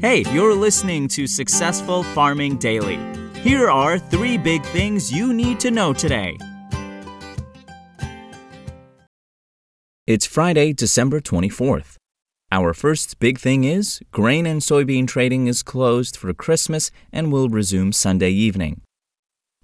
Hey, you're listening to Successful Farming Daily. Here are three big things you need to know today. It's Friday, December 24th. Our first big thing is grain and soybean trading is closed for Christmas and will resume Sunday evening.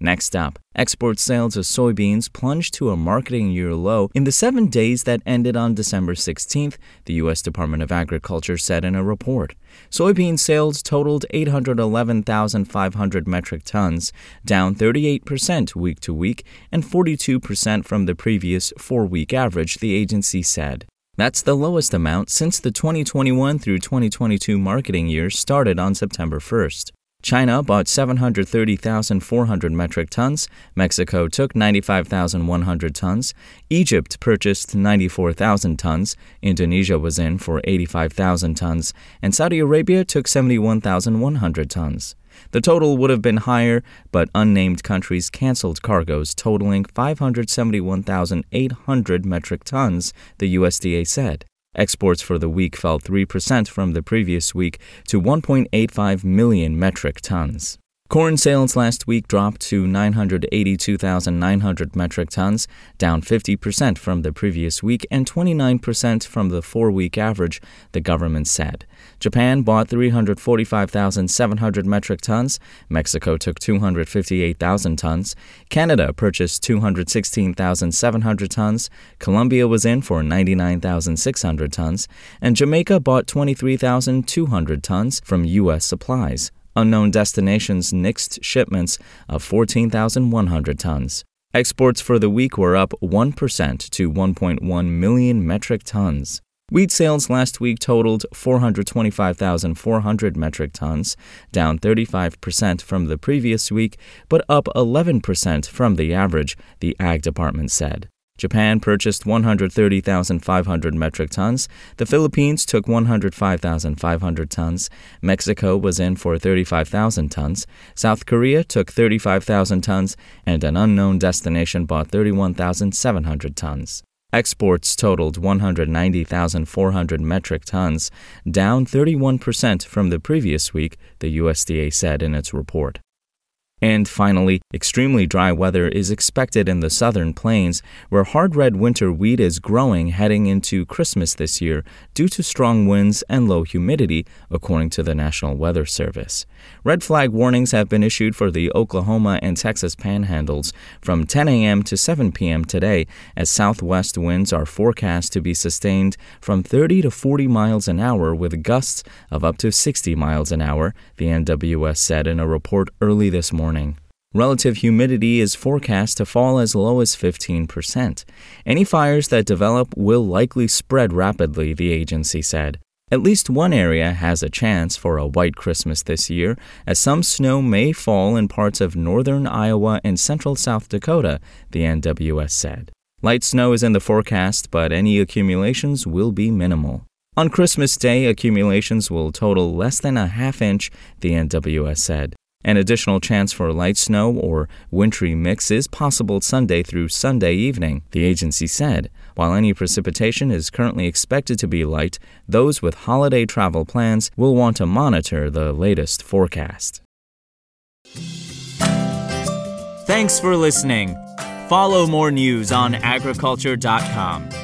Next up, export sales of soybeans plunged to a marketing year low in the seven days that ended on December 16th, the U.S. Department of Agriculture said in a report. Soybean sales totaled 811,500 metric tons, down 38% week to week and 42% from the previous four week average, the agency said. That's the lowest amount since the 2021 through 2022 marketing year started on September 1st. China bought 730,400 metric tons, Mexico took 95,100 tons, Egypt purchased 94,000 tons, Indonesia was in for 85,000 tons, and Saudi Arabia took 71,100 tons. The total would have been higher, but unnamed countries canceled cargoes totaling 571,800 metric tons, the USDA said. Exports for the week fell 3% from the previous week to 1.85 million metric tons. Corn sales last week dropped to 982,900 metric tons, down 50% from the previous week and 29% from the four week average, the government said. Japan bought 345,700 metric tons, Mexico took 258,000 tons, Canada purchased 216,700 tons, Colombia was in for 99,600 tons, and Jamaica bought 23,200 tons from U.S. supplies. Unknown destinations nixed shipments of 14,100 tons. Exports for the week were up 1% to 1.1 million metric tons. Wheat sales last week totaled 425,400 metric tons, down 35% from the previous week, but up 11% from the average, the Ag Department said. Japan purchased 130,500 metric tons. The Philippines took 105,500 tons. Mexico was in for 35,000 tons. South Korea took 35,000 tons. And an unknown destination bought 31,700 tons. Exports totaled 190,400 metric tons, down 31% from the previous week, the USDA said in its report. And finally, extremely dry weather is expected in the southern plains, where hard red winter wheat is growing heading into Christmas this year due to strong winds and low humidity, according to the National Weather Service. Red flag warnings have been issued for the Oklahoma and Texas panhandles from 10 a.m. to 7 p.m. today, as southwest winds are forecast to be sustained from 30 to 40 miles an hour with gusts of up to 60 miles an hour, the NWS said in a report early this morning morning. Relative humidity is forecast to fall as low as 15%. Any fires that develop will likely spread rapidly, the agency said. At least one area has a chance for a white Christmas this year, as some snow may fall in parts of northern Iowa and central South Dakota, the NWS said. Light snow is in the forecast, but any accumulations will be minimal. On Christmas Day, accumulations will total less than a half inch, the NWS said. An additional chance for light snow or wintry mix is possible Sunday through Sunday evening, the agency said. While any precipitation is currently expected to be light, those with holiday travel plans will want to monitor the latest forecast. Thanks for listening. Follow more news on agriculture.com.